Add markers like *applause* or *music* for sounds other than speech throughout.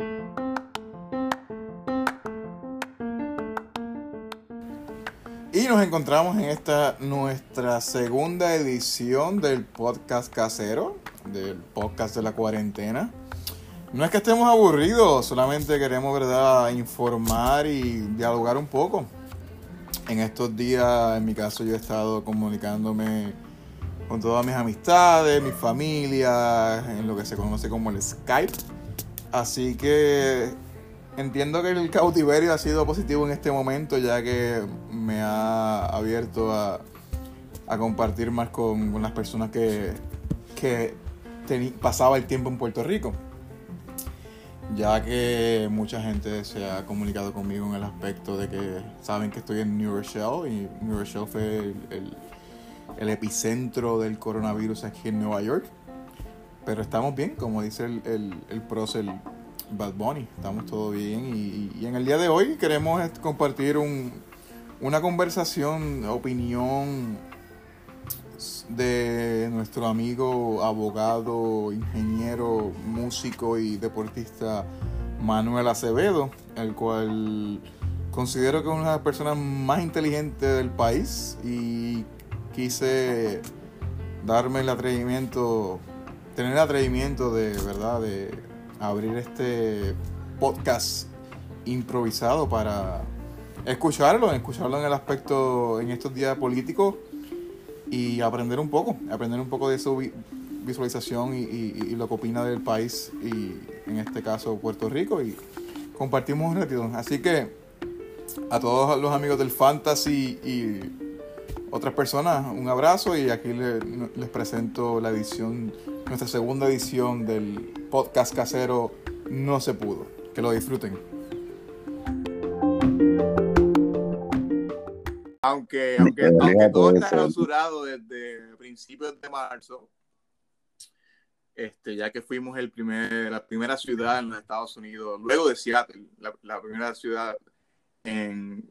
Y nos encontramos en esta nuestra segunda edición del podcast casero, del podcast de la cuarentena. No es que estemos aburridos, solamente queremos, ¿verdad?, informar y dialogar un poco. En estos días, en mi caso, yo he estado comunicándome con todas mis amistades, mi familia, en lo que se conoce como el Skype. Así que entiendo que el cautiverio ha sido positivo en este momento, ya que me ha abierto a, compartir más con, las personas que, que pasaba el tiempo en Puerto Rico ya que mucha gente se ha comunicado conmigo en el aspecto de que saben que estoy en New Rochelle y New Rochelle fue el, epicentro del coronavirus aquí en Nueva York. Pero estamos bien, como dice el, el, el Bad Bunny, estamos todo bien y, en el día de hoy queremos compartir un, una conversación, opinión de nuestro amigo, abogado, ingeniero, músico y deportista Manuel Acevedo, el cual considero que es una de las personas más inteligentes del país y quise darme el atrevimiento, tener el atrevimiento de verdad de abrir este podcast improvisado para escucharlo, escucharlo en el aspecto en estos días políticos y aprender un poco, aprender un poco de su visualización y, lo que opina del país y en este caso Puerto Rico y compartimos un ratito. Así que a todos los amigos del Fantasy y otras personas, un abrazo y aquí les presento la edición, nuestra segunda edición del podcast casero No se pudo. Que lo disfruten. Aunque, aunque, todo está clausurado desde principios de marzo, este, ya que fuimos el primer, la primera ciudad en los Estados Unidos, luego de Seattle, la, primera ciudad en,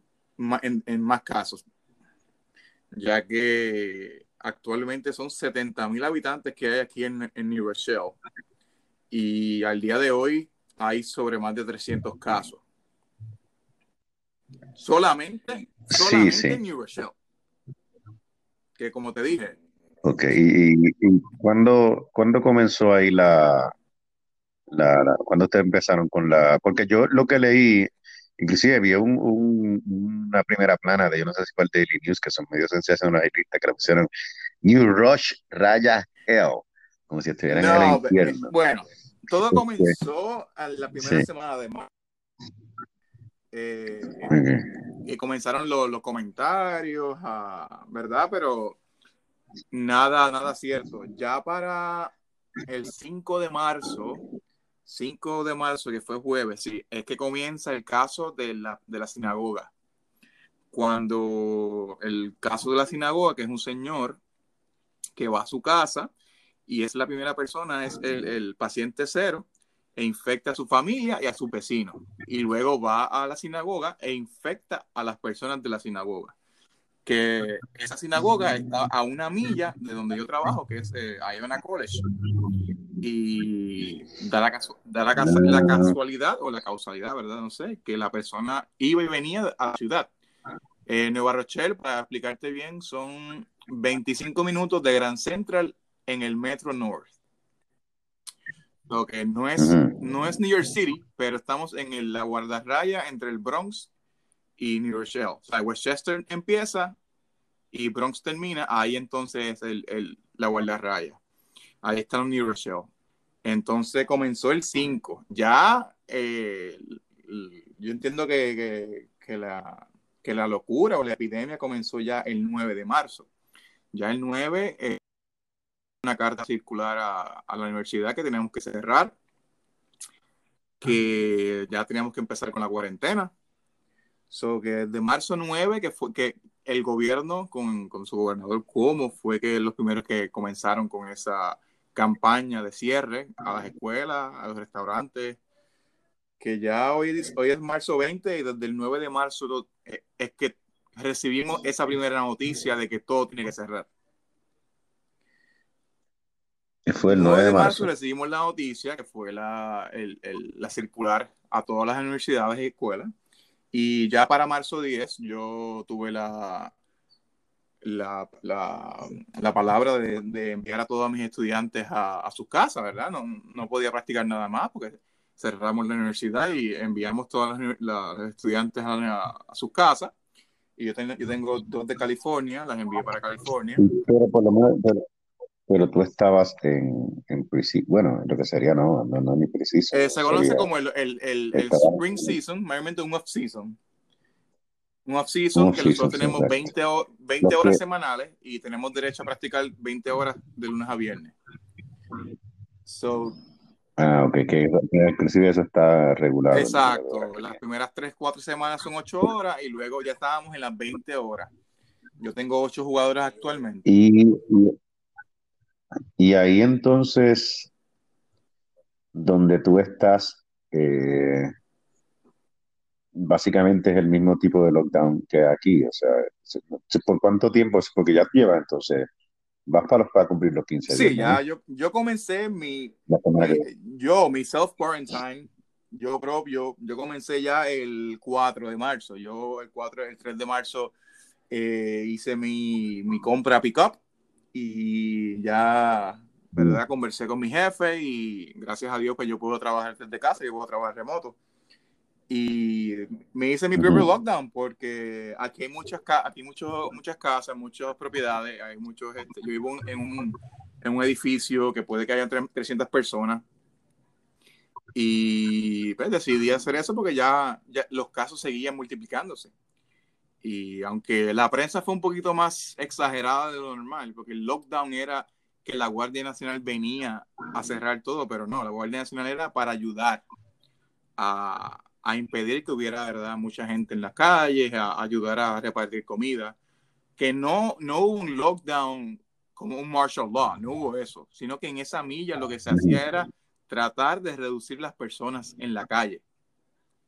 en, más casos, ya que actualmente son 70 mil habitantes que hay aquí en, en New Rochelle y al día de hoy hay sobre más de 300 casos. Solamente solamente en New Rochelle. Que como te dije. Ok, ¿y, y, cuándo, comenzó ahí la, la, cuando ustedes empezaron con la, porque yo lo que leí, inclusive vi un, una primera plana de, yo no sé si fue el Daily News, que son medios sensacionalistas, que lo pusieron New Rush Raya Hell, como si estuvieran en el infierno. Bueno, todo comenzó a la primera semana de marzo. Eh, y comenzaron los, comentarios, ¿verdad? Pero nada, nada cierto. Ya para el 5 de marzo, 5 de marzo, que fue jueves, sí, es que comienza el caso de la, de la sinagoga. Cuando el caso de la sinagoga, que es un señor que va a su casa y es la primera persona, es el, el paciente cero, e infecta a su familia y a su vecino. Y luego va a la sinagoga e infecta a las personas de la sinagoga. Que esa sinagoga está a una milla de donde yo trabajo, que es eh, Iona College. Y da, la, da la, la, casualidad o la causalidad, ¿verdad? No sé, que la persona iba y venía a la ciudad. Eh, Nueva Rochelle, para explicarte bien, son 25 minutos de Grand Central en el Metro North. Lo que no es, no es New York City, pero estamos en la guardarraya entre el Bronx y New Rochelle. O sea, Westchester empieza y Bronx termina, ahí entonces es el, la guardarraya. Ahí está New Rochelle. Entonces comenzó el 5. Ya eh, yo entiendo que, la, que la locura o la epidemia comenzó ya el 9 de marzo. Ya el 9 una carta circular a, la universidad que teníamos que cerrar, que ya teníamos que empezar con la cuarentena. So que de marzo 9, que fue que el gobierno con, con, su gobernador Cuomo fue que los primeros que comenzaron con esa campaña de cierre a las escuelas, a los restaurantes, que ya hoy, hoy es marzo 20 y desde el 9 de marzo eh, es que recibimos esa primera noticia de que todo tiene que cerrar. Fue el 9 de marzo. recibimos la noticia, que fue la, la circular a todas las universidades y escuelas. Y ya para marzo 10 yo tuve la, la, la, palabra de, enviar a todos mis estudiantes a, a sus casas, ¿verdad? No, no, podía practicar nada más porque cerramos la universidad y enviamos todos los estudiantes a, a, sus casas. Y yo, tengo, yo tengo dos de California, las envié para California. Pero por lo menos, pero, tú estabas en, en bueno, lo que sería no, no, no ni preciso. Eh, se conoce como el, el, el, el spring season, mayormente un off season un off-season que nosotros tenemos 20, 20 horas semanales y tenemos derecho a practicar 20 horas de lunes a viernes. So, ah, ok, que, inclusive eso está regulado. Exacto, las primeras 3, 4 semanas son 8 horas y luego ya estábamos en las 20 horas. Yo tengo 8 jugadores actualmente. Y, y, ahí entonces, donde tú estás, eh, básicamente es el mismo tipo de lockdown que aquí. O sea, ¿por cuánto tiempo? Porque ya lleva entonces. Vas para, para cumplir los 15 días. Sí, ya yo, yo comencé mi, yo, mi self-quarantine, yo propio, yo comencé ya el 4 de marzo. Yo el 4, el 3 de marzo eh, hice mi, mi compra pick-up y ya, ¿verdad? Mm. Conversé con mi jefe y gracias a Dios pues yo puedo trabajar desde casa, yo puedo trabajar remoto. Y me hice mi propio lockdown porque aquí hay muchas, aquí muchos, muchas casas, muchas propiedades, hay muchos, este, yo vivo en un, en un edificio que puede que haya 300 personas. Y pues decidí hacer eso porque ya, ya los casos seguían multiplicándose. Y aunque la prensa fue un poquito más exagerada de lo normal, porque el lockdown era que la Guardia Nacional venía a cerrar todo, pero no, la Guardia Nacional era para ayudar a, a impedir que hubiera, ¿verdad?, mucha gente en las calles, a, ayudar a repartir comida. Que no, no hubo un lockdown como un martial law, no hubo eso, sino que en esa milla lo que se hacía era tratar de reducir las personas en la calle.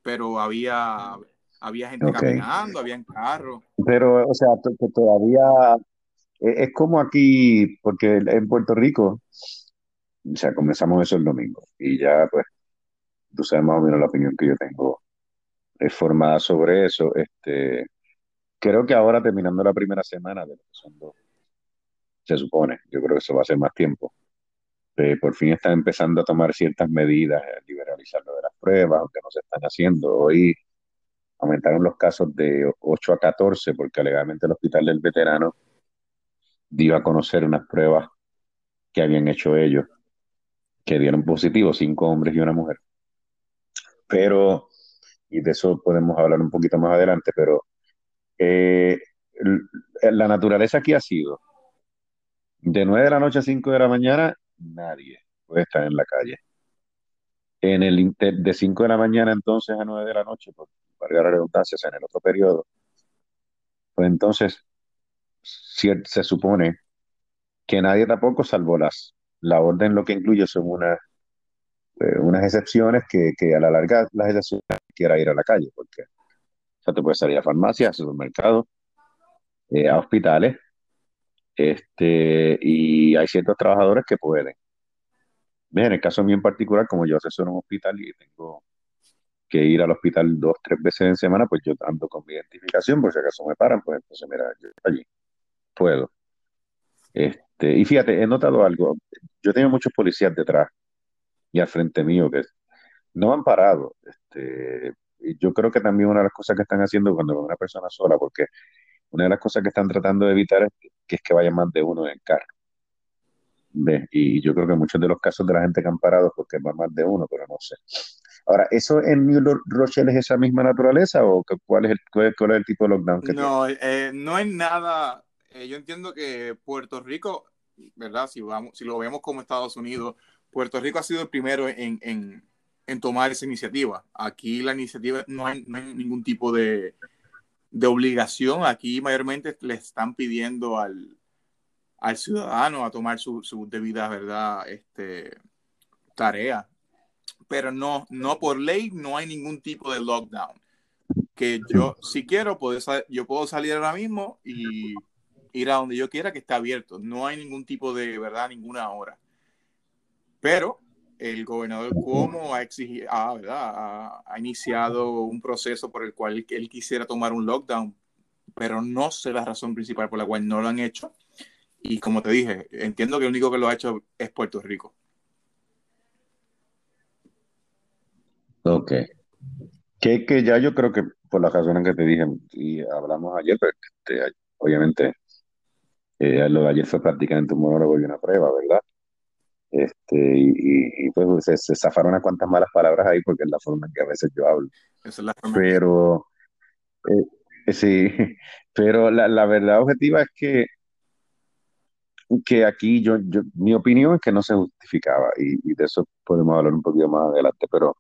Pero había, había gente caminando, había carros. Pero, o sea, que todavía e, es como aquí, porque en Puerto Rico, o sea, comenzamos eso el domingo y ya pues tú sabes más o menos la opinión que yo tengo es formada sobre eso. Este, creo que ahora terminando la primera semana de lo que son dos, se supone, yo creo que eso va a ser más tiempo. Eh, por fin están empezando a tomar ciertas medidas, a liberalizar lo de las pruebas, aunque no se están haciendo. Hoy aumentaron los casos de 8 a 14 porque alegadamente el hospital del veterano dio a conocer unas pruebas que habían hecho ellos, que dieron positivo, cinco hombres y una mujer pero, y de eso podemos hablar un poquito más adelante, pero eh, la naturaleza aquí ha sido de 9 de la noche a 5 de la mañana, nadie puede estar en la calle. En el de 5 de la mañana entonces a 9 de la noche, por varias redundancias, en el otro periodo, pues entonces se supone que nadie tampoco, salvo las, la orden, lo que incluye son unas eh, unas excepciones que, que, a la larga las excepciones quiera ir a la calle, porque o sea, te puedes salir a farmacias, a supermercados, eh, a hospitales, este, y hay ciertos trabajadores que pueden. En el caso mío en particular, como yo asesoro un hospital y tengo que ir al hospital dos, tres veces en semana, pues yo ando con mi identificación, por si acaso me paran, pues entonces mira, yo allí puedo. Este, y fíjate, he notado algo, yo tengo muchos policías detrás y al frente mío que no han parado. Este, yo creo que también una de las cosas que están haciendo cuando una persona sola, porque una de las cosas que están tratando de evitar es que, es que vaya más de uno en el carro. Y yo creo que muchos de los casos de la gente que han parado porque va más de uno, pero no sé. Ahora, ¿eso en New Rochelle es esa misma naturaleza o cuál es el, cuál es el tipo de lockdown que No, eh, no es nada. Eh, yo entiendo que Puerto Rico, ¿verdad? Si, vamos, si lo vemos como Estados Unidos, Puerto Rico ha sido el primero en, en, en tomar esa iniciativa. Aquí la iniciativa no hay, no hay ningún tipo de, de, obligación. Aquí mayormente le están pidiendo al, al ciudadano a tomar su, debida verdad este, tarea. Pero no, no por ley no hay ningún tipo de lockdown. Que yo, si quiero, puedo, yo puedo salir ahora mismo y ir a donde yo quiera que esté abierto. No hay ningún tipo de verdad, ninguna hora. Pero el gobernador Cuomo ha, exigido, ah, ¿verdad? Ha, iniciado un proceso por el cual él quisiera tomar un lockdown, pero no sé la razón principal por la cual no lo han hecho. Y como te dije, entiendo que el único que lo ha hecho es Puerto Rico. Ok. Que, que ya yo creo que por las razones que te dije y hablamos ayer, pero este, obviamente eh, lo de ayer fue prácticamente un monólogo y una prueba, ¿verdad? Este, y, pues se, se, zafaron unas cuantas malas palabras ahí porque es la forma en que a veces yo hablo. Esa es la forma pero, eh, sí, *laughs* pero la, la, verdad objetiva es que, que aquí yo, yo, mi opinión es que no se justificaba y, de eso podemos hablar un poquito más adelante, pero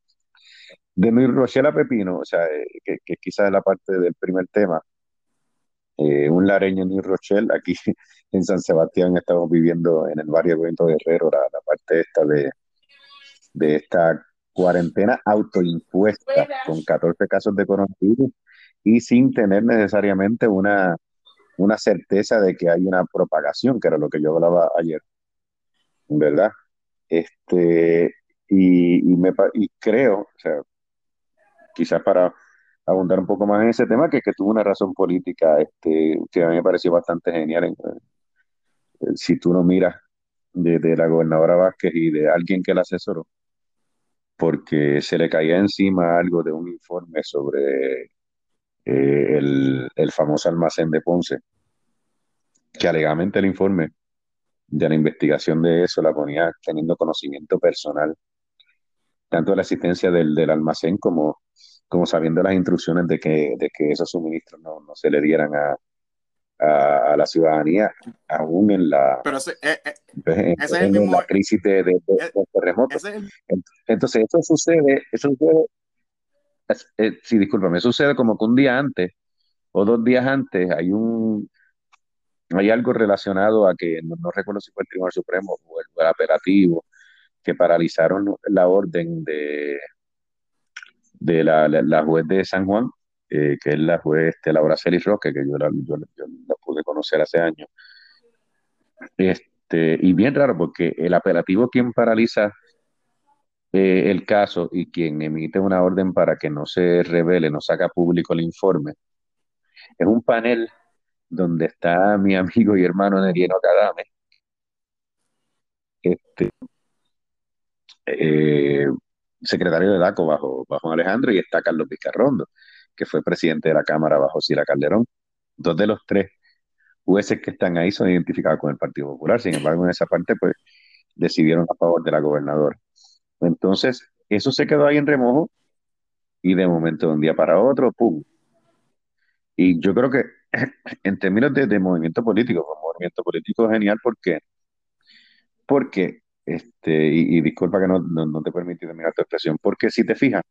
de mi Rochelle a Pepino, o sea, eh, que, que quizás es la parte del primer tema, eh, un lareño New Rochelle. Aquí *laughs* en San Sebastián estamos viviendo en el barrio Benito Guerrero la, la parte esta de, de esta cuarentena autoimpuesta con 14 casos de coronavirus y sin tener necesariamente una, una certeza de que hay una propagación, que era lo que yo hablaba ayer, ¿verdad? Este, y, y, y creo, o sea, quizás para abundar un poco más en ese tema, que, que tuvo una razón política este, que a mí me pareció bastante genial. Eh, si tú no miras de, la gobernadora Vázquez y de alguien que la asesoró, porque se le caía encima algo de un informe sobre eh, el, el famoso almacén de Ponce, que alegadamente el informe de la investigación de eso la ponía teniendo conocimiento personal, tanto de la existencia del, del almacén como como sabiendo las instrucciones de que, de que esos suministros no, no se le dieran a, a, la ciudadanía, aún en la, Pero ese, eh, eh, en, es el mismo, la crisis de, de, de, eh, terremotos. Entonces, eso sucede, eso sucede, sí, discúlpame, sucede como que un día antes o dos días antes hay un hay algo relacionado a que no, no recuerdo si fue el Tribunal Supremo o el, el apelativo que paralizaron la orden de de la, la, juez de San Juan, eh, que es la juez Laura Celis Roque, que yo la, yo, la pude conocer hace años. Este, y bien raro, porque el apelativo quien paraliza eh, el caso y quien emite una orden para que no se revele, no saca público el informe, es un panel donde está mi amigo y hermano Nerieno Cadame, este, eh, secretario de DACO bajo, bajo Alejandro y está Carlos Vizcarrondo, que fue presidente de la Cámara bajo Sila Calderón. Dos de los tres jueces que están ahí son identificados con el Partido Popular, sin embargo, en esa parte, pues, decidieron a favor de la gobernadora. Entonces, eso se quedó ahí en remojo y de momento, de un día para otro, ¡pum! Y yo creo que *clears throat* en términos de, movimiento político, un movimiento político genial porque, porque este, y, disculpa que no, no, te permití terminar tu expresión, porque si te fijas,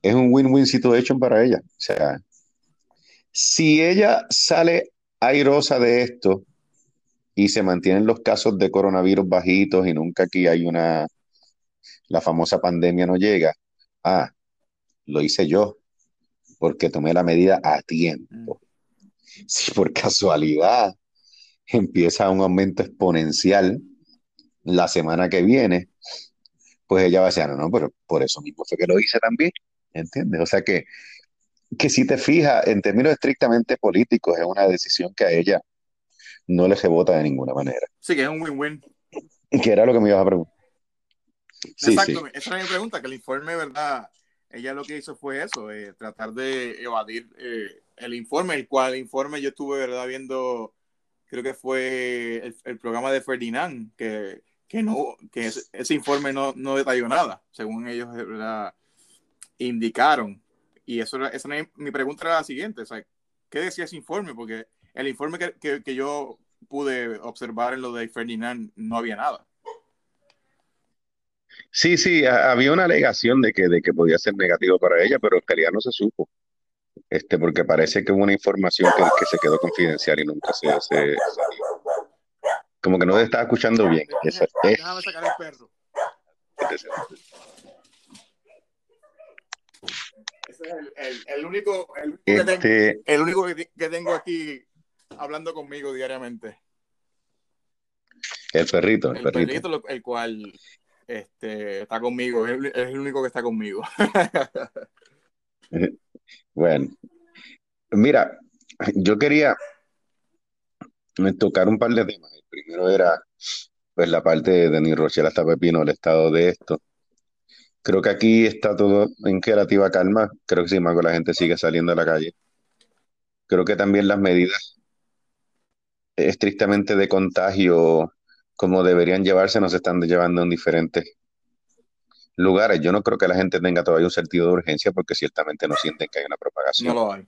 es un win-win situation para ella. O sea, si ella sale airosa de esto y se mantienen los casos de coronavirus bajitos y nunca aquí hay una, la famosa pandemia no llega, ah, lo hice yo, porque tomé la medida a tiempo. Mm. Si por casualidad empieza un aumento exponencial, la semana que viene, pues ella va a decir, ah, no, no, pero por eso mismo fue que lo hice también, ¿entiendes? O sea que, que si te fijas, en términos estrictamente políticos, es una decisión que a ella no le rebota de ninguna manera. Sí, que es un win-win. Que era lo que me ibas a preguntar. Exacto, esa es mi pregunta, que el informe, ¿verdad? Ella lo que hizo fue eso, eh, tratar de evadir eh, el informe, el cual informe yo estuve, ¿verdad? Viendo, creo que fue el, el programa de Ferdinand, que que no, que ese, informe no, no, detalló nada, según ellos indicaron. Y eso, esa mi pregunta era la siguiente, ¿qué decía ese informe? Porque el informe que, que, yo pude observar en lo de Ferdinand no había nada. Sí, sí, había una alegación de que, de que podía ser negativo para ella, pero en realidad no se supo. Este, porque parece que hubo una información que, que se quedó confidencial y nunca se, se, como que no te estaba escuchando bien. Déjame sacar el perro. Ese es el, el, único, el único, que tengo, este el único que, tengo aquí hablando conmigo diariamente. El perrito, el, el perrito. el cual este, está conmigo, es, es el único que está conmigo. *laughs* Bueno, mira, yo quería tocar un par de temas. El primero era pues la parte de Denis Rochelle hasta Pepino, el estado de esto. Creo que aquí está todo en relativa calma. Creo que sin embargo la gente sigue saliendo a la calle. Creo que también las medidas estrictamente de contagio, como deberían llevarse, nos están llevando en diferentes lugares. Yo no creo que la gente tenga todavía un sentido de urgencia porque ciertamente no sienten que hay una propagación. No lo hay.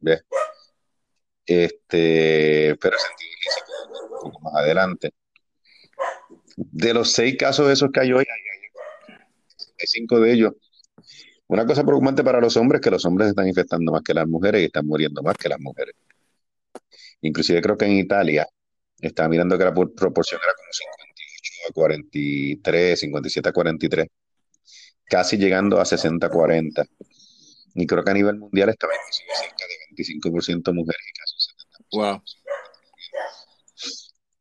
¿Ves? Este, pero urgencia un poco más adelante. De los seis casos esos que hay hoy, hay, cinco de ellos. Una cosa preocupante para los hombres es que los hombres están infectando más que las mujeres y están muriendo más que las mujeres. Inclusive creo que en Italia estaba mirando que la proporción era como 58 a 43, 57 a 43, casi llegando a 60 a 40. Y creo que a nivel mundial estaba inclusive cerca de 25% mujeres y casi 70%. Wow.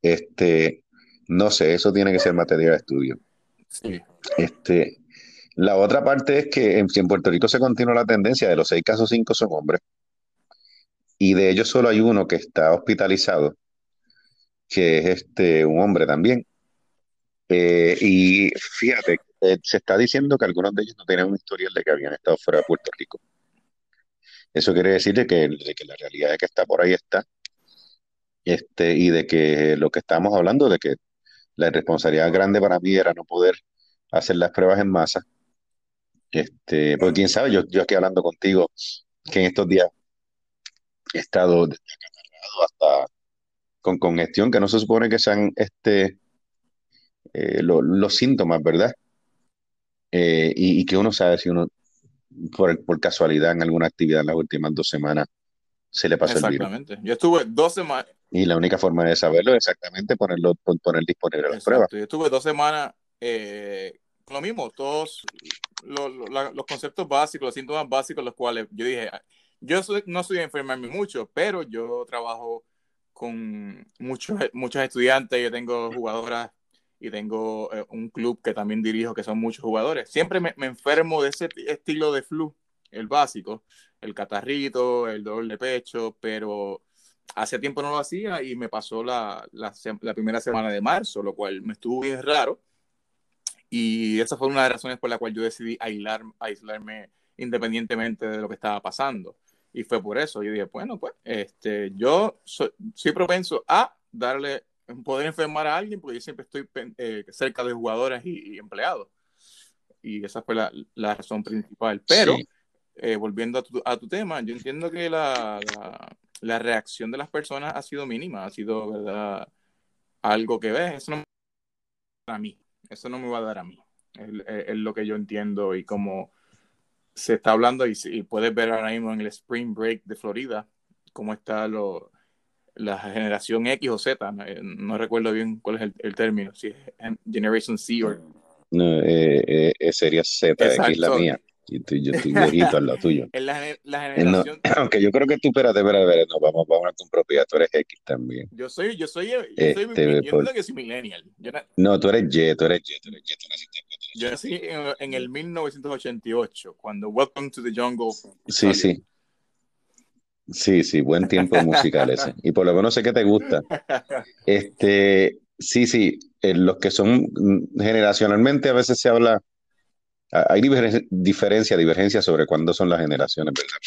Este, no sé, eso tiene que ser materia de estudio. Sí. Este, la otra parte es que en, en Puerto Rico se continúa la tendencia de los seis casos, cinco son hombres. Y de ellos solo hay uno que está hospitalizado, que es este, un hombre también. Eh, y fíjate, eh, se está diciendo que algunos de ellos no tenían un historial de que habían estado fuera de Puerto Rico. Eso quiere decir de que, de que la realidad de que está por ahí está. Este, y de que lo que estamos hablando, de que la responsabilidad grande para mí era no poder hacer las pruebas en masa. Este, porque quién sabe, yo, yo estoy hablando contigo que en estos días he estado desde hasta con congestión, que no se supone que sean este, eh, lo- los síntomas, ¿verdad? Eh, y, y que uno sabe si uno, por, por casualidad, en alguna actividad en las últimas dos semanas se le pasó el virus. Exactamente. Yo estuve dos semanas, Y la única forma de saberlo es exactamente ponerlo, pon- poner disponible las pruebas. yo estuve dos semanas eh, lo mismo, todos lo- lo- la- los conceptos básicos, los síntomas básicos, los cuales yo dije, "Ah, yo soy- no soy enfermarme mucho, pero yo trabajo con muchos, muchos estudiantes, yo tengo jugadoras y tengo eh, un club que también dirijo que son muchos jugadores. Siempre me, me enfermo de ese estilo de flu, el básico, el catarrito, el dolor de pecho, pero hace tiempo no lo hacía y me pasó la, la, primera semana de marzo, lo cual me estuvo bien raro. Y esa fue una de las razones por la cual yo decidí aislar, aislarme independientemente de lo que estaba pasando. Y fue por eso. Yo dije, bueno, pues este, yo soy, propenso a darle, poder enfermar a alguien porque yo siempre estoy eh, cerca de jugadores y, empleados. Y esa fue la, razón principal. Pero. Eh, volviendo a tu, a tu tema, yo entiendo que la, la, la reacción de las personas ha sido mínima, ha sido, ¿verdad? Algo que ves, eso no me va a dar a mí, eso no me va a dar a mí. Es, es- es lo que yo entiendo y como se está hablando y, y puedes ver ahora mismo en el Spring Break de Florida cómo está lo, la generación X o Z, no, eh, no recuerdo bien cuál es el, el término, si es Generation C o... No, eh, eh, sería Z, X la mía. Y tú- yo estoy viejito al lado tuyo. *laughs* La, la no, aunque *clears throat* yo creo que tú, espérate, espérate, espérate, no, vamos, vamos a con propiedad, tú eres X también. Yo soy, yo soy, yo soy, Este, yo entiendo por- que soy millennial. Yo, na- No, tú eres Y, tú eres Y, tú eres Y, tú naciste yo nací en, en el 1988, cuando Welcome to the Jungle. Sí, salió. sí. Sí, sí, buen tiempo musical ese. Y por lo menos sé que te gusta. *laughs* Este, sí, sí, eh, los que son mm, generacionalmente a veces se habla, hay diver- diferencia, divergencia sobre cuándo son las generaciones, ¿verdad?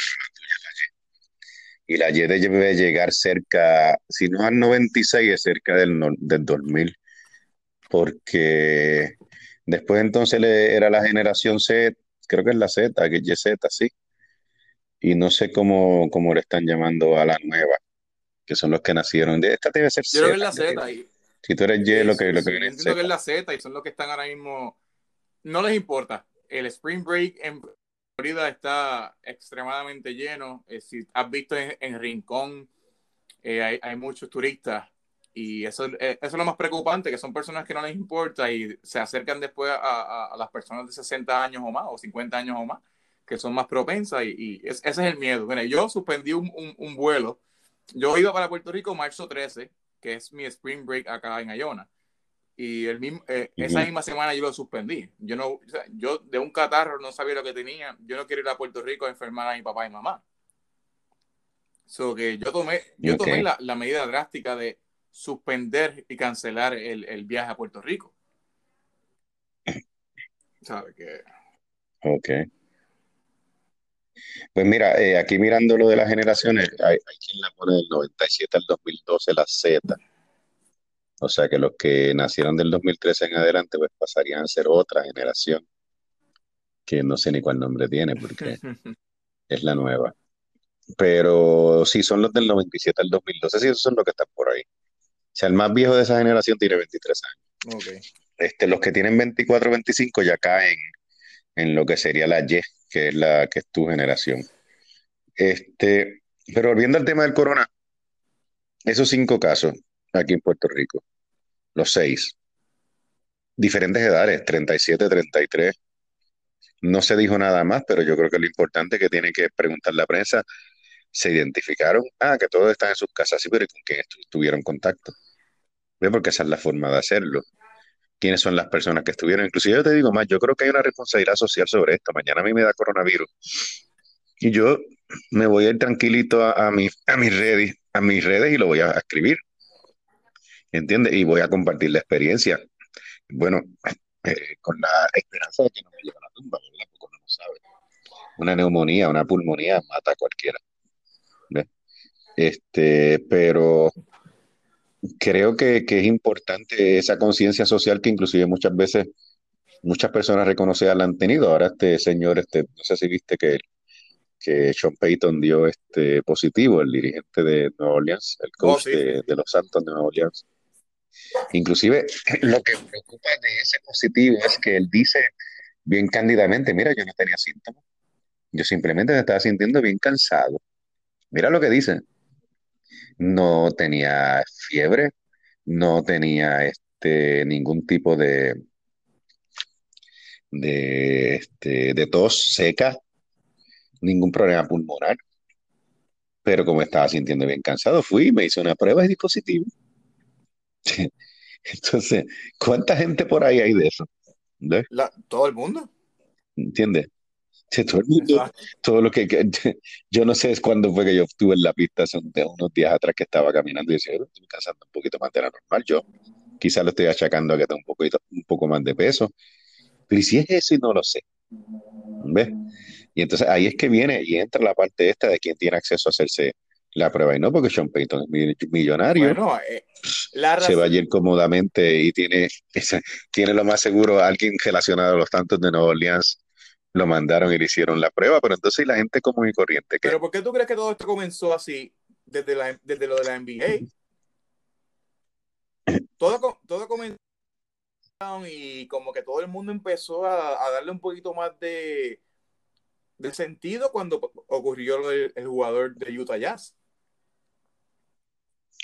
Y. La Y debe llegar cerca, si no al 96, es cerca del, del 2000, porque después entonces le- era la generación Z, creo que es la Z, que es YZ, sí. Y no sé cómo, cómo le están llamando a la nueva, que son los que nacieron. Esta debe ser Yo creo que es la Z. yo y- Si tú eres Y, lo que, lo que yo viene es entiendo que es la Z y son los que están ahora mismo. No les importa. El Spring Break en Florida está extremadamente lleno. Eh, si has visto en, Rincón, eh, hay, muchos turistas. Y eso, eh, eso es lo más preocupante, que son personas que no les importa y se acercan después a, las personas de 60 años o más, o 50 años o más, que son más propensas. Y, y es- ese es el miedo. Mira, yo suspendí un, vuelo. Yo iba para Puerto Rico marzo 13, que es mi Spring Break acá en Iona Y el mismo, eh, esa misma semana yo lo suspendí. Yo no, yo de un catarro no sabía lo que tenía. Yo no quiero ir a Puerto Rico a enfermar a mi papá y mamá. So que yo tomé, yo tomé la, la, medida drástica de suspender y cancelar el, el viaje a Puerto Rico. *coughs* ¿Sabe que? Ok. Pues mira, eh, aquí mirando lo de las generaciones, hay, hay, quien la pone del 97 al 2012 la Z. O sea que los que nacieron del 2013 en adelante, pues pasarían a ser otra generación, que no sé ni cuál nombre tiene, porque *laughs* es la nueva. Pero sí, son los del 97 al 2012, sí, esos son los que están por ahí. O sea, el más viejo de esa generación tiene 23 años. Okay. Este, los que tienen 24, 25 ya caen en lo que sería la Y, que es la que es tu generación. Este, pero volviendo al tema del corona, esos cinco casos aquí en Puerto Rico, los seis, diferentes edades, 37, 33. No se dijo nada más, pero yo creo que lo importante que tiene que preguntar la prensa, se identificaron, ah, que todos están en sus casas, sí, pero ¿con quién tuvieron contacto? ¿Ve? Porque esa es la forma de hacerlo quiénes son las personas que estuvieron. Inclusive yo te digo más, yo creo que hay una responsabilidad social sobre esto. Mañana a mí me da coronavirus y yo me voy a ir tranquilito a mis redes, a mis redes y lo voy a escribir. ¿Entiendes? Y voy a compartir la experiencia. Bueno, eh, con la esperanza de que no me lleve a la tumba, ¿verdad? Porque uno no sabe. Una neumonía, una pulmonía mata a cualquiera. Este, pero creo que, que es importante esa conciencia social que inclusive muchas veces muchas personas reconocidas la han tenido. Ahora este señor, este, no sé si viste que, que Sean Payton dio este positivo, el dirigente de Nueva Orleans, el oh, coach oh, sí. de, de, los Santos de Nueva Orleans. Inclusive *clears throat* lo que me preocupa de ese positivo es que él dice bien cándidamente, mira, yo no tenía síntomas, yo simplemente me estaba sintiendo bien cansado. Mira lo que dice, no tenía fiebre, no tenía este, ningún tipo de, de, este, de tos seca, ningún problema pulmonar. Pero como estaba sintiendo bien cansado, fui, me hice una prueba de dispositivo. Entonces, ¿cuánta gente por ahí hay de eso? La, todo el mundo. ¿Entiendes? todo el mundo, todo lo que, que, *laughs* yo no sé es cuándo fue que yo estuve en la pista son de unos días atrás que estaba caminando y decía, estoy cansando un poquito más de la normal. Yo quizás lo estoy achacando a que tengo un poquito, un poco más de peso. Pero ¿y si es eso y no lo sé? ¿Ves? Y entonces ahí es que viene y entra la parte esta de quien tiene acceso a hacerse la prueba y no porque Sean Payton es millonario. Bueno, eh, la se va a ir cómodamente y tiene, tiene lo más seguro alguien relacionado a los tantos de Nueva Orleans lo mandaron y le hicieron la prueba, pero entonces la gente común y corriente. ¿Pero por qué tú crees que todo esto comenzó así desde, la, desde lo de la NBA? todo, todo comenzó y como que todo el mundo empezó a, a darle un poquito más de, de sentido cuando ocurrió el, el, jugador de Utah Jazz.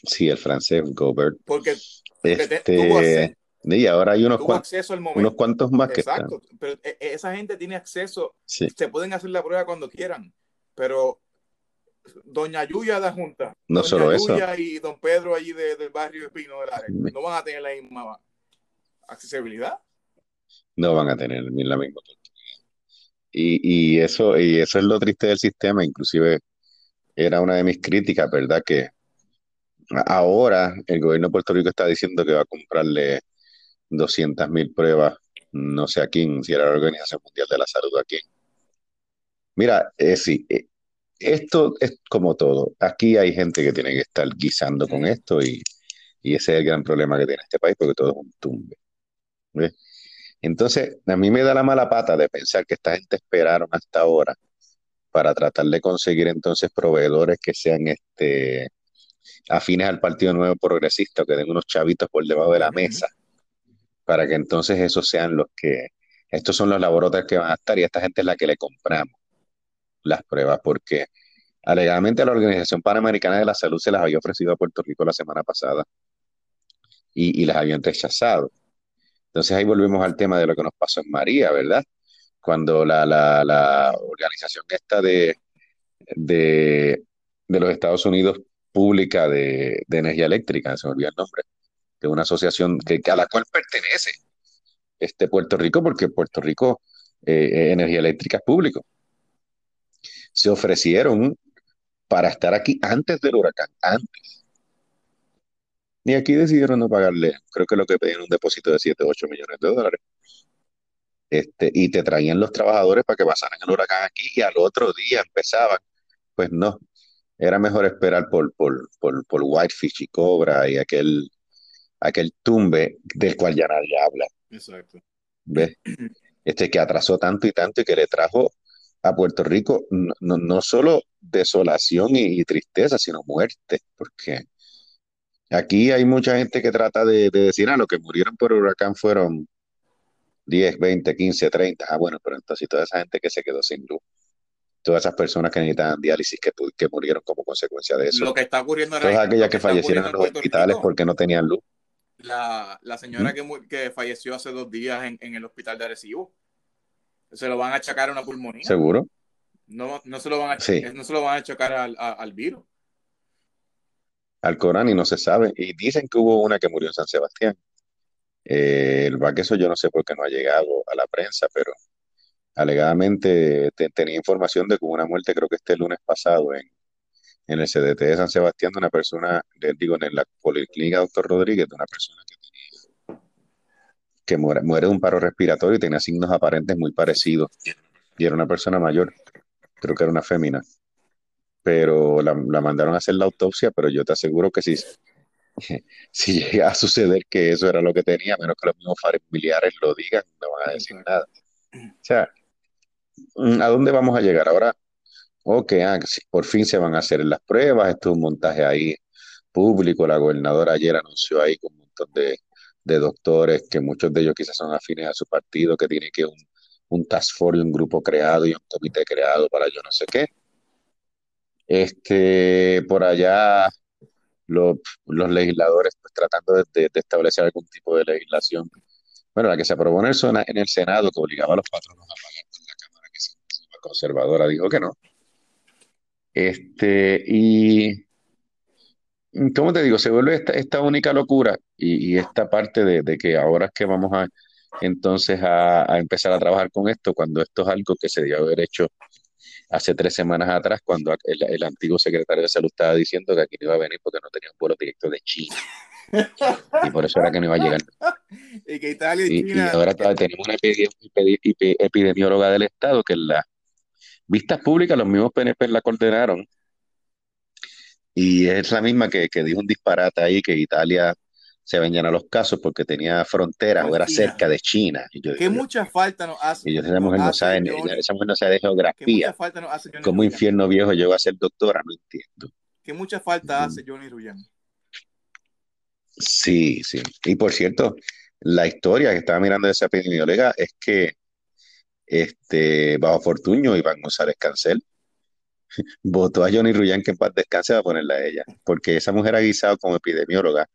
Sí, el francés Gobert. Porque, este... tuvo acceso, y ahora hay unos, cuantos, unos cuantos más que Exacto, están. pero e, e, esa gente tiene acceso, sí. se pueden hacer la prueba cuando quieran, pero Doña Yuya da junta, no Doña solo Yuya eso. y Don Pedro allí de, del barrio Espino del Área, no van a tener la misma accesibilidad. No van a tener la misma oportunidad. Y, y, eso, y eso es lo triste del sistema, inclusive era una de mis críticas, ¿verdad? Que ahora el gobierno de Puerto Rico está diciendo que va a comprarle 200 mil pruebas, no sé a quién, si era la Organización Mundial de la Salud a quién. Mira, eh, sí, eh, esto es como todo. Aquí hay gente que tiene que estar guisando con esto y, y ese es el gran problema que tiene este país porque todo es un tumbe. ¿ves? Entonces, a mí me da la mala pata de pensar que esta gente esperaron hasta ahora para tratar de conseguir entonces proveedores que sean este afines al Partido Nuevo Progresista, que den unos chavitos por debajo de la mesa para que entonces esos sean los que, estos son los laboratorios que van a estar y esta gente es la que le compramos las pruebas, porque alegadamente a la Organización Panamericana de la Salud se las había ofrecido a Puerto Rico la semana pasada y, y las habían rechazado. Entonces ahí volvemos al tema de lo que nos pasó en María, ¿verdad? Cuando la, la, la organización esta de, de, de, los Estados Unidos pública de, energía eléctrica, se me olvidó el nombre, de una asociación que, a la cual pertenece este Puerto Rico, porque Puerto Rico eh, energía eléctrica es público. Se ofrecieron para estar aquí antes del huracán, antes. Y aquí decidieron no pagarle, creo que lo que pedían un depósito de 7, 8 millones de dólares. Este, y te traían los trabajadores para que pasaran el huracán aquí y al otro día empezaban. Pues no, era mejor esperar por, por, por, por Whitefish y Cobra y aquel, aquel tumbe del cual ya nadie habla. Exacto. ¿Ves? Este que atrasó tanto y tanto y que le trajo a Puerto Rico no, no, solo desolación y, tristeza, sino muerte, porque aquí hay mucha gente que trata de, decir, ah, lo que murieron por huracán fueron 10, 20, 15, 30. Ah, bueno, pero entonces toda esa gente que se quedó sin luz, todas esas personas que necesitaban diálisis que, que murieron como consecuencia de eso. Lo que está ocurriendo Todas aquellas que, fallecieron en los hospitales porque no tenían luz. La, la señora ¿Mm? que, que, falleció hace dos días en, en el hospital de Arecibo se lo van a achacar a una pulmonía. ¿Seguro? No, no, se, lo van a, no se lo van a achacar al, al virus. Al Corán y no se sabe. Y dicen que hubo una que murió en San Sebastián. Eh, el que eso yo no sé por qué no ha llegado a la prensa, pero alegadamente tenía información de que hubo una muerte, creo que este lunes pasado, en, en el CDT de San Sebastián, de una persona, digo, en la Policlínica Doctor Rodríguez, de una persona que que muere, muere de un paro respiratorio y tenía signos aparentes muy parecidos. Y era una persona mayor, creo que era una fémina. Pero la, mandaron a hacer la autopsia, pero yo te aseguro que si, *laughs* si llega a suceder que eso era lo que tenía, menos que los mismos familiares lo digan, no van a decir nada. O sea, ¿a dónde vamos a llegar? Ahora, ok, ah, por fin se van a hacer las pruebas, esto es un montaje ahí público, la gobernadora ayer anunció ahí con un montón de, doctores, que muchos de ellos quizás son afines a su partido, que tiene que un, un task force, un grupo creado y un comité creado para yo no sé qué. Este, por allá los, los legisladores pues, tratando de, establecer algún tipo de legislación. Bueno, la que se aprobó en el, en el Senado, que obligaba a los patronos a pagar con la Cámara, que es conservadora, dijo que no. Este, y ¿cómo te digo? Se vuelve esta, única locura y, esta parte de, que ahora es que vamos a entonces a, empezar a trabajar con esto, cuando esto es algo que se debió haber hecho hace tres semanas atrás, cuando el, antiguo secretario de salud estaba diciendo que aquí no iba a venir porque no tenía un vuelo directo de China. y por eso era que no iba a llegar. *laughs* y que Italia y, China... y ahora tenemos una epidemióloga del Estado que las vistas públicas los mismos PNP la condenaron y es la misma que, que dijo un disparate ahí que Italia se venían a los casos porque tenía frontera o era cerca de China. Y que mucha falta nos hace. Y yo, esa mujer no sabe, esa mujer no sabe de geografía. Falta nos hace Como infierno viejo llegó a ser doctora, no entiendo. Que mucha falta hace Johnny Ruyán. Sí, sí. Y por cierto, la historia que estaba mirando de esa epidemióloga es que este, bajo Fortuño, Iván González Cancel, *laughs* votó a Johnny Ruyan que en paz descanse va a ponerla a ella, porque esa mujer ha guisado como epidemióloga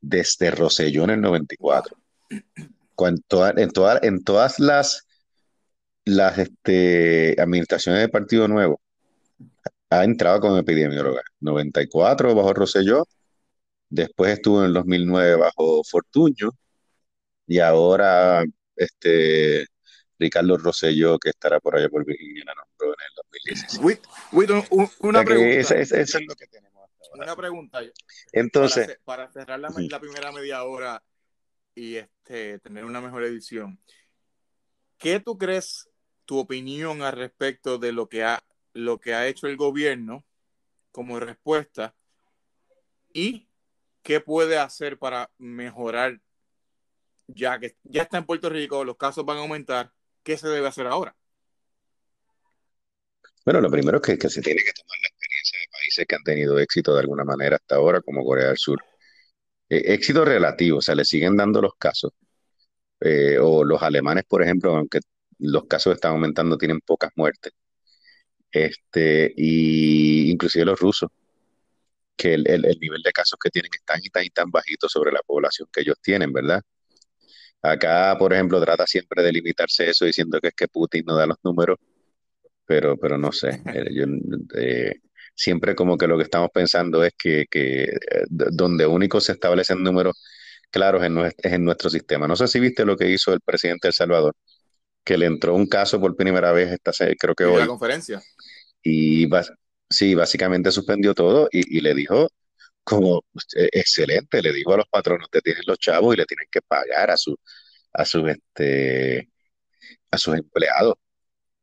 desde Rosellón en el 94. Cuando, en, en todas las, las este, administraciones del Partido Nuevo ha entrado como epidemióloga. 94 bajo Rosellón, después estuvo en el 2009 bajo Fortuño y ahora este, Ricardo Rosselló, que estará por allá por Virginia, la nombró en el 2016. una pregunta. Eso, es lo que tenemos Una pregunta. Entonces. Para, cerrar la, primera media hora y este, tener una mejor edición, ¿qué tú crees, tu opinión al respecto de lo que ha, lo que ha hecho el gobierno como respuesta y qué puede hacer para mejorar ya que ya está en Puerto Rico, los casos van a aumentar, ¿qué se debe hacer ahora? Bueno, lo primero es que, se tiene que tomar la experiencia de países que han tenido éxito de alguna manera hasta ahora, como Corea del Sur. Eh, éxito relativo, o sea, le siguen dando los casos. Eh, o los alemanes, por ejemplo, aunque los casos están aumentando, tienen pocas muertes. Este, y inclusive los rusos, que el, el, nivel de casos que tienen es tan y tan y tan bajito sobre la población que ellos tienen, ¿verdad? Acá, por ejemplo, trata siempre de limitarse eso diciendo que es que Putin no da los números, pero, pero no sé. *laughs* Eh, eh, siempre como que lo que estamos pensando es que, que eh, donde único se establecen números claros en, en nuestro sistema. No sé si viste lo que hizo el presidente de El Salvador, que le entró un caso por primera vez, esta, creo que ¿Y hoy. la conferencia? Y sí, básicamente suspendió todo y, y le dijo como excelente, le dijo a los patronos, ustedes tienen los chavos y le tienen que pagar a su, a sus este, a sus empleados. O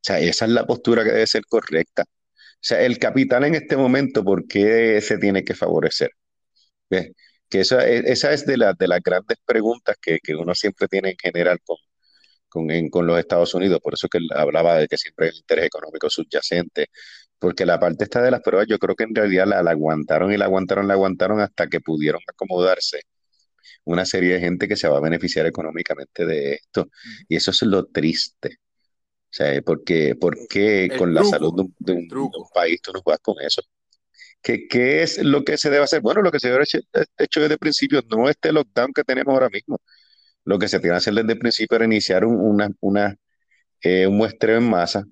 sea, esa es la postura que debe ser correcta. O sea, el capital en este momento, ¿por qué se tiene que favorecer? ¿Ves? Que esa, esa es de, la, de las grandes preguntas que, que uno siempre tiene en general con, con, con los Estados Unidos. Por eso que hablaba de que siempre hay un interés económico subyacente. Porque la parte esta de las pruebas, yo creo que en realidad la, la aguantaron y la aguantaron, la aguantaron hasta que pudieron acomodarse una serie de gente que se va a beneficiar económicamente de esto. Y eso es lo triste. O sea, porque, porque El con la salud de un, de un- el truco. de un país tú no juegas con eso. ¿Qué, qué es lo que se debe hacer? Bueno, lo que se debe haber hecho, hecho desde el principio, no este lockdown que tenemos ahora mismo. Lo que se tiene que hacer desde el principio era iniciar un, una, una, eh, un muestreo en masa,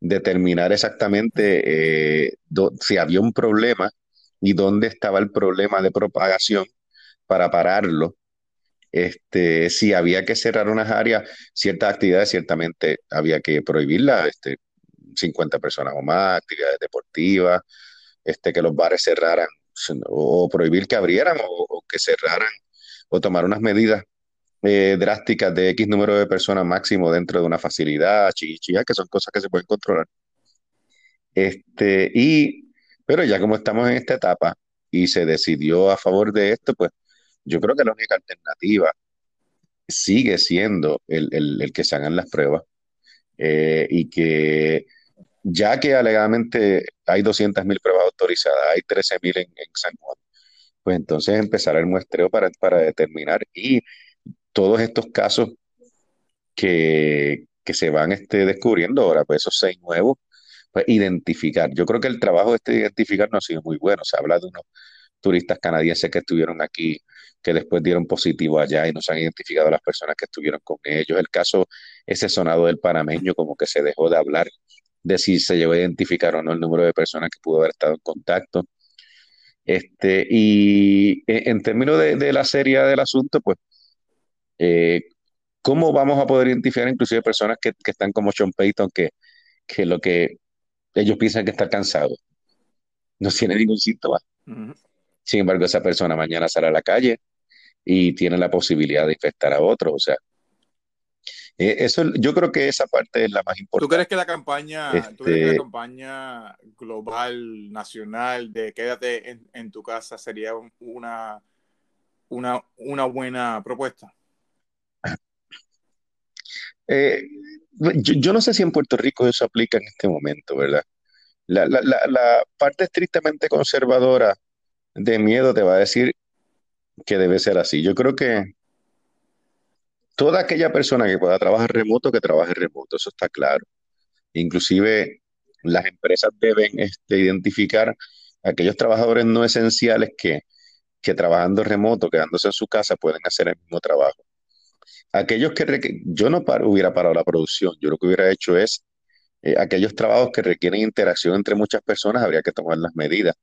determinar exactamente eh, si había un problema y dónde estaba el problema de propagación para pararlo. Este, si había que cerrar unas áreas, ciertas actividades, ciertamente había que prohibirlas, este, 50 personas o más, actividades deportivas, este, que los bares cerraran o, o prohibir que abrieran o, o que cerraran o tomar unas medidas eh, drásticas de X número de personas máximo dentro de una facilidad, chichilla, que son cosas que se pueden controlar. Este, y, pero ya como estamos en esta etapa y se decidió a favor de esto, pues yo creo que la única alternativa sigue siendo el, el- el que se hagan las pruebas eh, y que ya que alegadamente hay 200.000 pruebas autorizadas, hay 13.000 en, en San Juan, pues entonces empezar el muestreo para, para determinar y todos estos casos que, que se van este, descubriendo ahora, pues esos seis nuevos, pues identificar. Yo creo que el trabajo este de identificar no ha sido muy bueno. Se habla de unos turistas canadienses que estuvieron aquí, que después dieron positivo allá y no se han identificado las personas que estuvieron con ellos. El caso ese sonado del panameño, como que se dejó de hablar de si se llegó a identificar o no el número de personas que pudo haber estado en contacto. Este, y en, en términos de, de la seriedad del asunto, pues, eh, ¿cómo vamos a poder identificar inclusive personas que, que están como Sean Payton, que, que lo que ellos piensan que está cansado, no tiene ningún síntoma? Sin embargo, esa persona mañana sale a la calle y tiene la posibilidad de infectar a otros. O sea, eh, eso, yo creo que esa parte es la más ¿Tú importante. crees que la campaña, tú crees que la Este, campaña global, nacional, de quédate en, en tu casa sería un- una, una, una buena propuesta? Eh, yo, yo no sé si en Puerto Rico eso aplica en este momento, ¿verdad? La, la, la, parte estrictamente conservadora de miedo te va a decir que debe ser así. Yo creo que toda aquella persona que pueda trabajar remoto, que trabaje remoto, eso está claro. Inclusive las empresas deben este, identificar aquellos trabajadores no esenciales que, que trabajando remoto, quedándose en su casa, pueden hacer el mismo trabajo. Aquellos que yo no hubiera parado la producción, yo lo que hubiera hecho es eh, aquellos trabajos que requieren interacción entre muchas personas, habría que tomar las medidas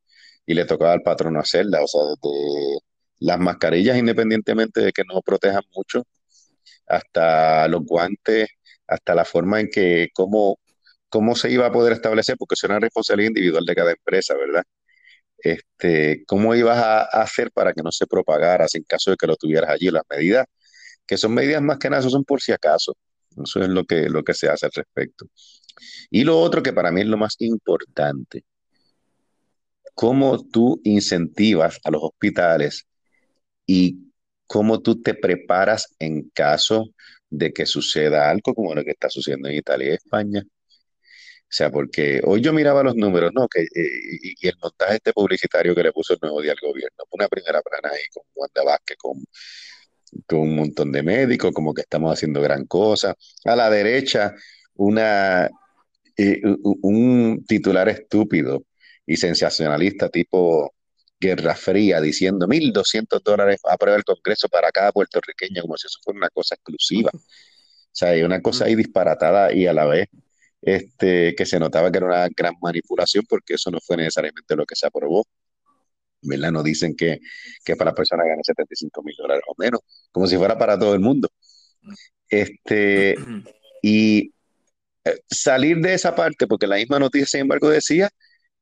y le tocaba al patrono hacerlas. O sea, desde las mascarillas, independientemente de que no protejan mucho, hasta los guantes, hasta la forma en que, cómo, cómo se iba a poder establecer, porque eso era una responsabilidad individual de cada empresa, ¿verdad? Este, cómo ibas a, a hacer para que no se propagara en caso de que lo tuvieras allí, las medidas, que son medidas más que nada, eso son por si acaso. Eso es lo que, lo que se hace al respecto. Y lo otro que para mí es lo más importante, cómo tú incentivas a los hospitales y cómo tú te preparas en caso de que suceda algo como lo que está sucediendo en Italia y España. O sea, porque hoy yo miraba los números, ¿no? Que, eh, y, el montaje este publicitario que le puso el nuevo día al gobierno, una primera plana ahí con Wanda Vázquez, con, con un montón de médicos, como que estamos haciendo gran cosa. A la derecha, una, eh, un titular estúpido y sensacionalista tipo Guerra Fría diciendo 1.200 dólares aprueba el Congreso para cada puertorriqueño, como si eso fuera una cosa exclusiva. O sea, hay una cosa ahí disparatada y a la vez este, que se notaba que era una gran manipulación porque eso no fue necesariamente lo que se aprobó. ¿Verdad? Dicen que, que para personas gane 75 mil dólares o menos, como si fuera para todo el mundo. Este, y eh, salir de esa parte, porque la misma noticia, sin embargo, decía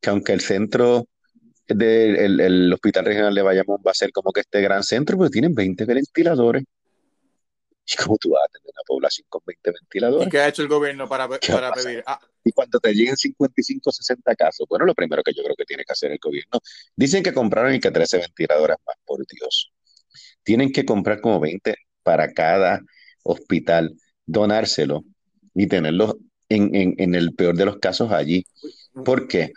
que aunque el centro del el hospital regional de Bayamón va a ser como que este gran centro, pues tienen 20 ventiladores. ¿Y cómo tú vas a tener una población con 20 ventiladores? ¿Y qué ha hecho el gobierno para, para pedir? Ah. Y cuando te lleguen 55 o 60 casos, bueno, lo primero que yo creo que tiene que hacer el gobierno, dicen que compraron y que 13 ventiladores más, por Dios. Tienen que comprar como 20 para cada hospital, donárselo y tenerlos en, en, en el peor de los casos allí. ¿Por qué?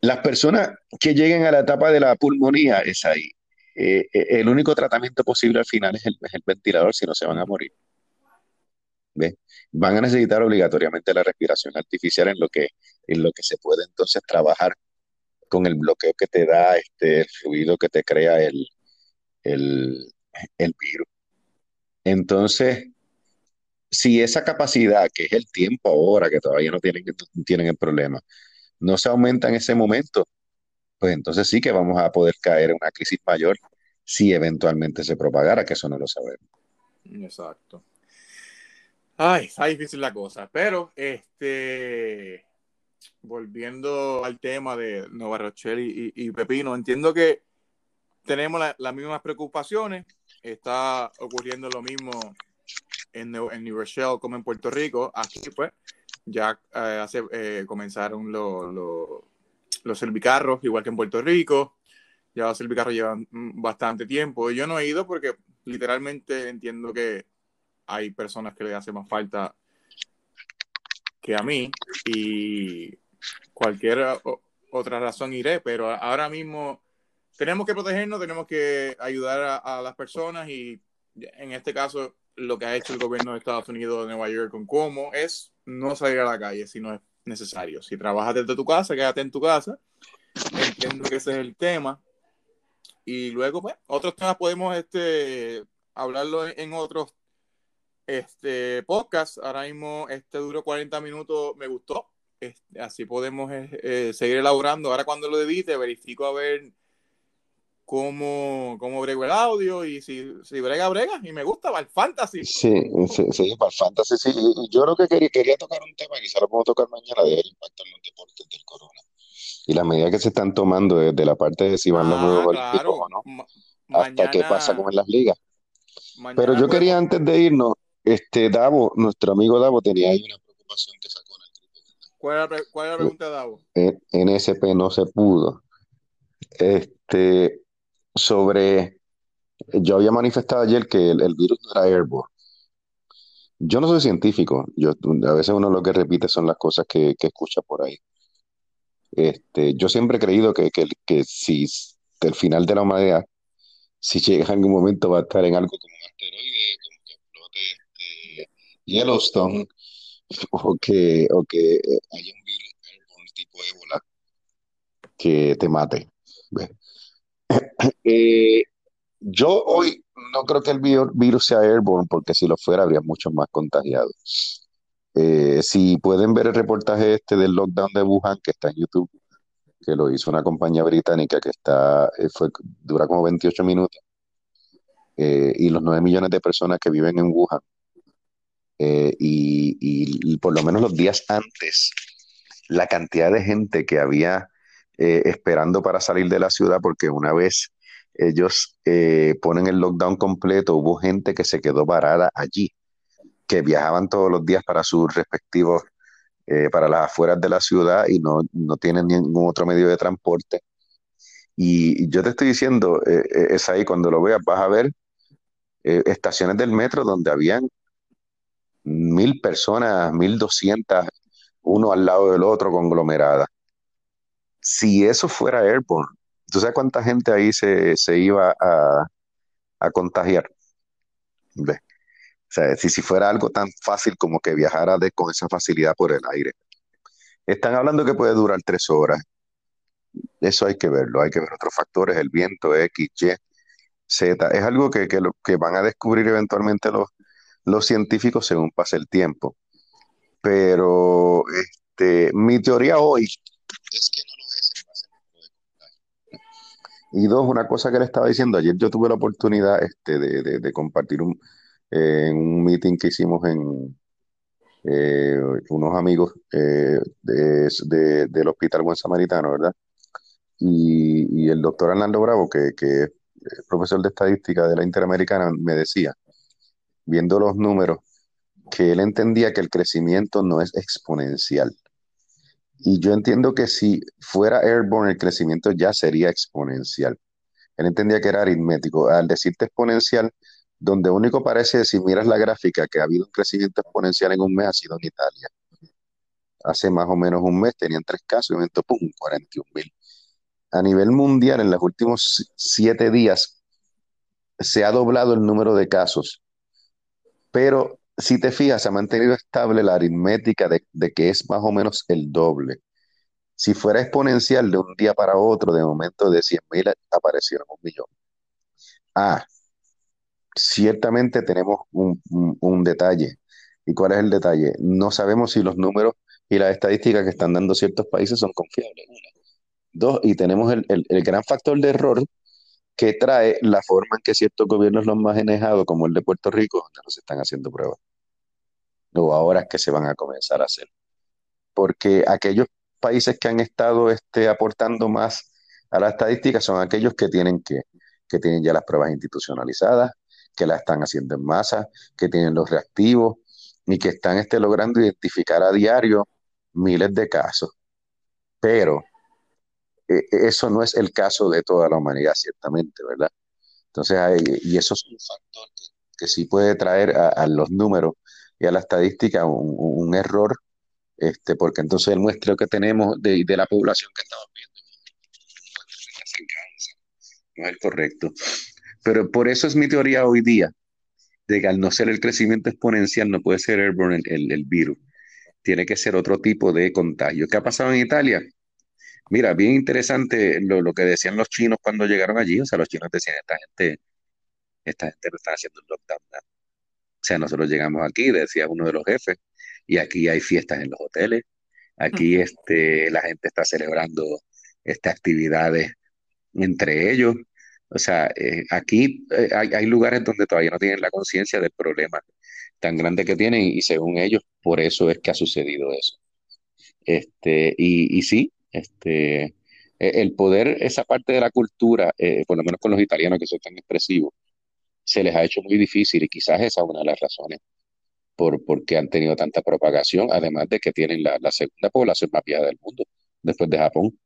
Las personas que lleguen a la etapa de la pulmonía es ahí. Eh, eh, el único tratamiento posible al final es el, ventilador, si no se van a morir. Van a necesitar obligatoriamente la respiración artificial en lo que, en lo que se puede entonces trabajar con el bloqueo que te da este, el fluido que te crea el, el, el virus. Entonces, si esa capacidad, que es el tiempo ahora, que todavía no tienen, no tienen el problema, no se aumenta en ese momento, pues entonces sí que vamos a poder caer en una crisis mayor si eventualmente se propagara, que eso no lo sabemos. Exacto. Ay, está difícil la cosa, pero este, volviendo al tema de Nova Rochelle y, Pepino, entiendo que tenemos las mismas preocupaciones, está ocurriendo lo mismo en, en New Rochelle como en Puerto Rico, aquí pues ya eh, hace, eh, comenzaron los servicarros, igual que en Puerto Rico. Ya los servicarros llevan bastante tiempo. Yo no he ido porque literalmente entiendo que hay personas que le hace más falta que a mí y cualquier otra razón iré, pero ahora mismo tenemos que protegernos, tenemos que ayudar a las personas y en este caso lo que ha hecho el gobierno de Estados Unidos de Nueva York con cómo es no salir a la calle si no es necesario. Si trabajas desde tu casa, quédate en tu casa. Entiendo que ese es el tema. Y luego, pues, otros temas podemos este, hablarlo en, otros este, podcasts. Ahora mismo este duro 40 minutos me gustó. Este, así podemos eh, eh, seguir elaborando. Ahora cuando lo edite, verifico a ver cómo, cómo brego el audio y si, si brega, brega. Y me gusta, para el fantasy. Sí, sí, sí, para el fantasy, sí. Yo lo que quería, quería tocar un tema, quizá lo podemos tocar mañana, de impacto en los deportes del corona. Y las medidas que se están tomando desde la parte de si van los nuevos ah, claro. no. Hasta qué pasa con las ligas. Pero yo quería antes de irnos, este Davo, nuestro amigo Davo tenía ahí una preocupación que sacó en el grupo. ¿Cuál es la, la pregunta de Davo? En, en SP no se pudo. Este, sobre, yo había manifestado ayer que el, virus no era airborne. Yo no soy científico, yo, a veces uno lo que repite son las cosas que, escucha por ahí. Este, yo siempre he creído que, que, si el final de la humanidad, si llega en algún momento va a estar en algo como un asteroide, como que explote este, Yellowstone, *laughs* o que, o que haya un virus tipo ébola que te mate. ¿ves? *coughs* Eh, yo hoy no creo que el virus sea airborne, porque si lo fuera habría muchos más contagiados. Eh, si pueden ver el reportaje este del lockdown de Wuhan, que está en YouTube, que lo hizo una compañía británica que está, eh, fue, dura como 28 minutos, y los 9 millones de personas que viven en Wuhan, y, y, por lo menos los días antes, la cantidad de gente que había eh, esperando para salir de la ciudad porque una vez ellos eh, ponen el lockdown completo, hubo gente que se quedó parada allí, que viajaban todos los días para sus respectivos, eh, para las afueras de la ciudad y no, no tienen ningún otro medio de transporte. Y yo te estoy diciendo, es ahí, cuando lo veas, vas a ver estaciones del metro donde habían mil personas, mil doscientas, uno al lado del otro, conglomeradas si eso fuera airborne, ¿tú sabes cuánta gente ahí se, iba a, contagiar? O sea, si, si fuera algo tan fácil como que viajara de, con esa facilidad por el aire. Están hablando que puede durar tres horas. Eso hay que verlo, hay que ver otros factores, el viento, X, Y, Z. Es algo que, que, que van a descubrir eventualmente los, los científicos según pase el tiempo. Pero este, mi teoría hoy es que Y dos, una cosa que le estaba diciendo, ayer yo tuve la oportunidad este, de, compartir un, eh, un meeting que hicimos en eh, unos amigos eh, del Hospital Buen Samaritano, ¿verdad? Y, el doctor Arnaldo Bravo, que, que es profesor de estadística de la Interamericana, me decía, viendo los números, que él entendía que el crecimiento no es exponencial. Y yo entiendo que si fuera airborne el crecimiento ya sería exponencial. Él entendía que era aritmético. Al decirte exponencial, donde único parece, si miras la gráfica, que ha habido un crecimiento exponencial en un mes, ha sido en Italia. Hace más o menos un mes tenían tres casos y momento, ¡pum!, 41 mil. A nivel mundial, en los últimos siete días, se ha doblado el número de casos, pero si te fijas, se ha mantenido estable la aritmética de, que es más o menos el doble. Si fuera exponencial de un día para otro, de momento de 100.000 aparecieron un millón. Ah, ciertamente tenemos un, detalle. ¿Y cuál es el detalle? No sabemos si los números y las estadísticas que están dando ciertos países son confiables. Dos, y tenemos el, el gran factor de error que trae la forma en que ciertos gobiernos lo han manejado, como el de Puerto Rico, donde no están haciendo pruebas. O ahora es que se van a comenzar a hacer. Porque aquellos países que han estado este, aportando más a la estadística son aquellos que tienen que, que tienen ya las pruebas institucionalizadas, que las están haciendo en masa, que tienen los reactivos y que están este, logrando identificar a diario miles de casos. Pero e, eso no es el caso de toda la humanidad, ciertamente, ¿verdad? Entonces, y eso es un factor que, sí puede traer a, los números y a la estadística un, error, este, porque entonces el muestreo que tenemos de, de la población que estamos viendo no es el correcto. Pero por eso es mi teoría hoy día, de que al no ser el crecimiento exponencial no puede ser airborne el, el virus. Tiene que ser otro tipo de contagio. ¿Qué ha pasado en Italia? Mira, bien interesante lo, que decían los chinos cuando llegaron allí. O sea, los chinos decían, esta gente, esta gente no está haciendo un lockdown. O sea, nosotros llegamos aquí, decía uno de los jefes, y aquí hay fiestas en los hoteles. Aquí este, la gente está celebrando estas actividades entre ellos. O sea, eh, aquí eh, hay, hay, lugares donde todavía no tienen la conciencia del problema tan grande que tienen y según ellos, por eso es que ha sucedido eso. Este, y, y sí, este, e, el poder, esa parte de la cultura, eh, por lo menos con los italianos que son tan expresivos, se les ha hecho muy difícil y quizás esa es una de las razones por, por qué han tenido tanta propagación, además de que tienen la, segunda población más vieja del mundo, después de Japón.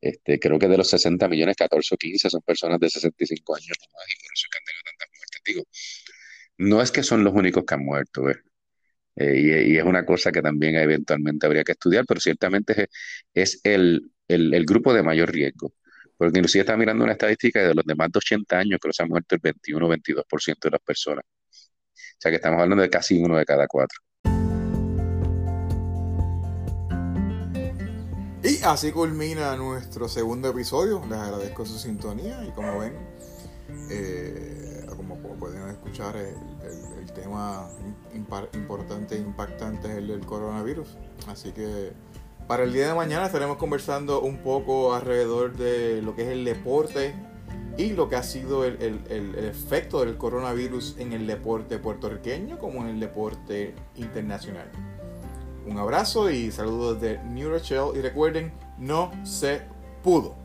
Este, creo que de los 60 millones, 14 o 15 son personas de 65 años y por eso no es que son los únicos que han muerto, ¿eh? Eh, y, es una cosa que también eventualmente habría que estudiar, pero ciertamente es, el, grupo de mayor riesgo. Porque inclusive está mirando una estadística de los de más de 80 años que los han muerto el 21 o 22% de las personas. O sea que estamos hablando de casi uno de cada cuatro. Y así culmina nuestro segundo episodio. Les agradezco su sintonía y como ven, eh, como pueden escuchar, el, tema importante e impactante es el del coronavirus. Así que para el día de mañana estaremos conversando un poco alrededor de lo que es el deporte y lo que ha sido el, el, efecto del coronavirus en el deporte puertorriqueño como en el deporte internacional. Un abrazo y saludos de New Rochelle y recuerden, no se pudo.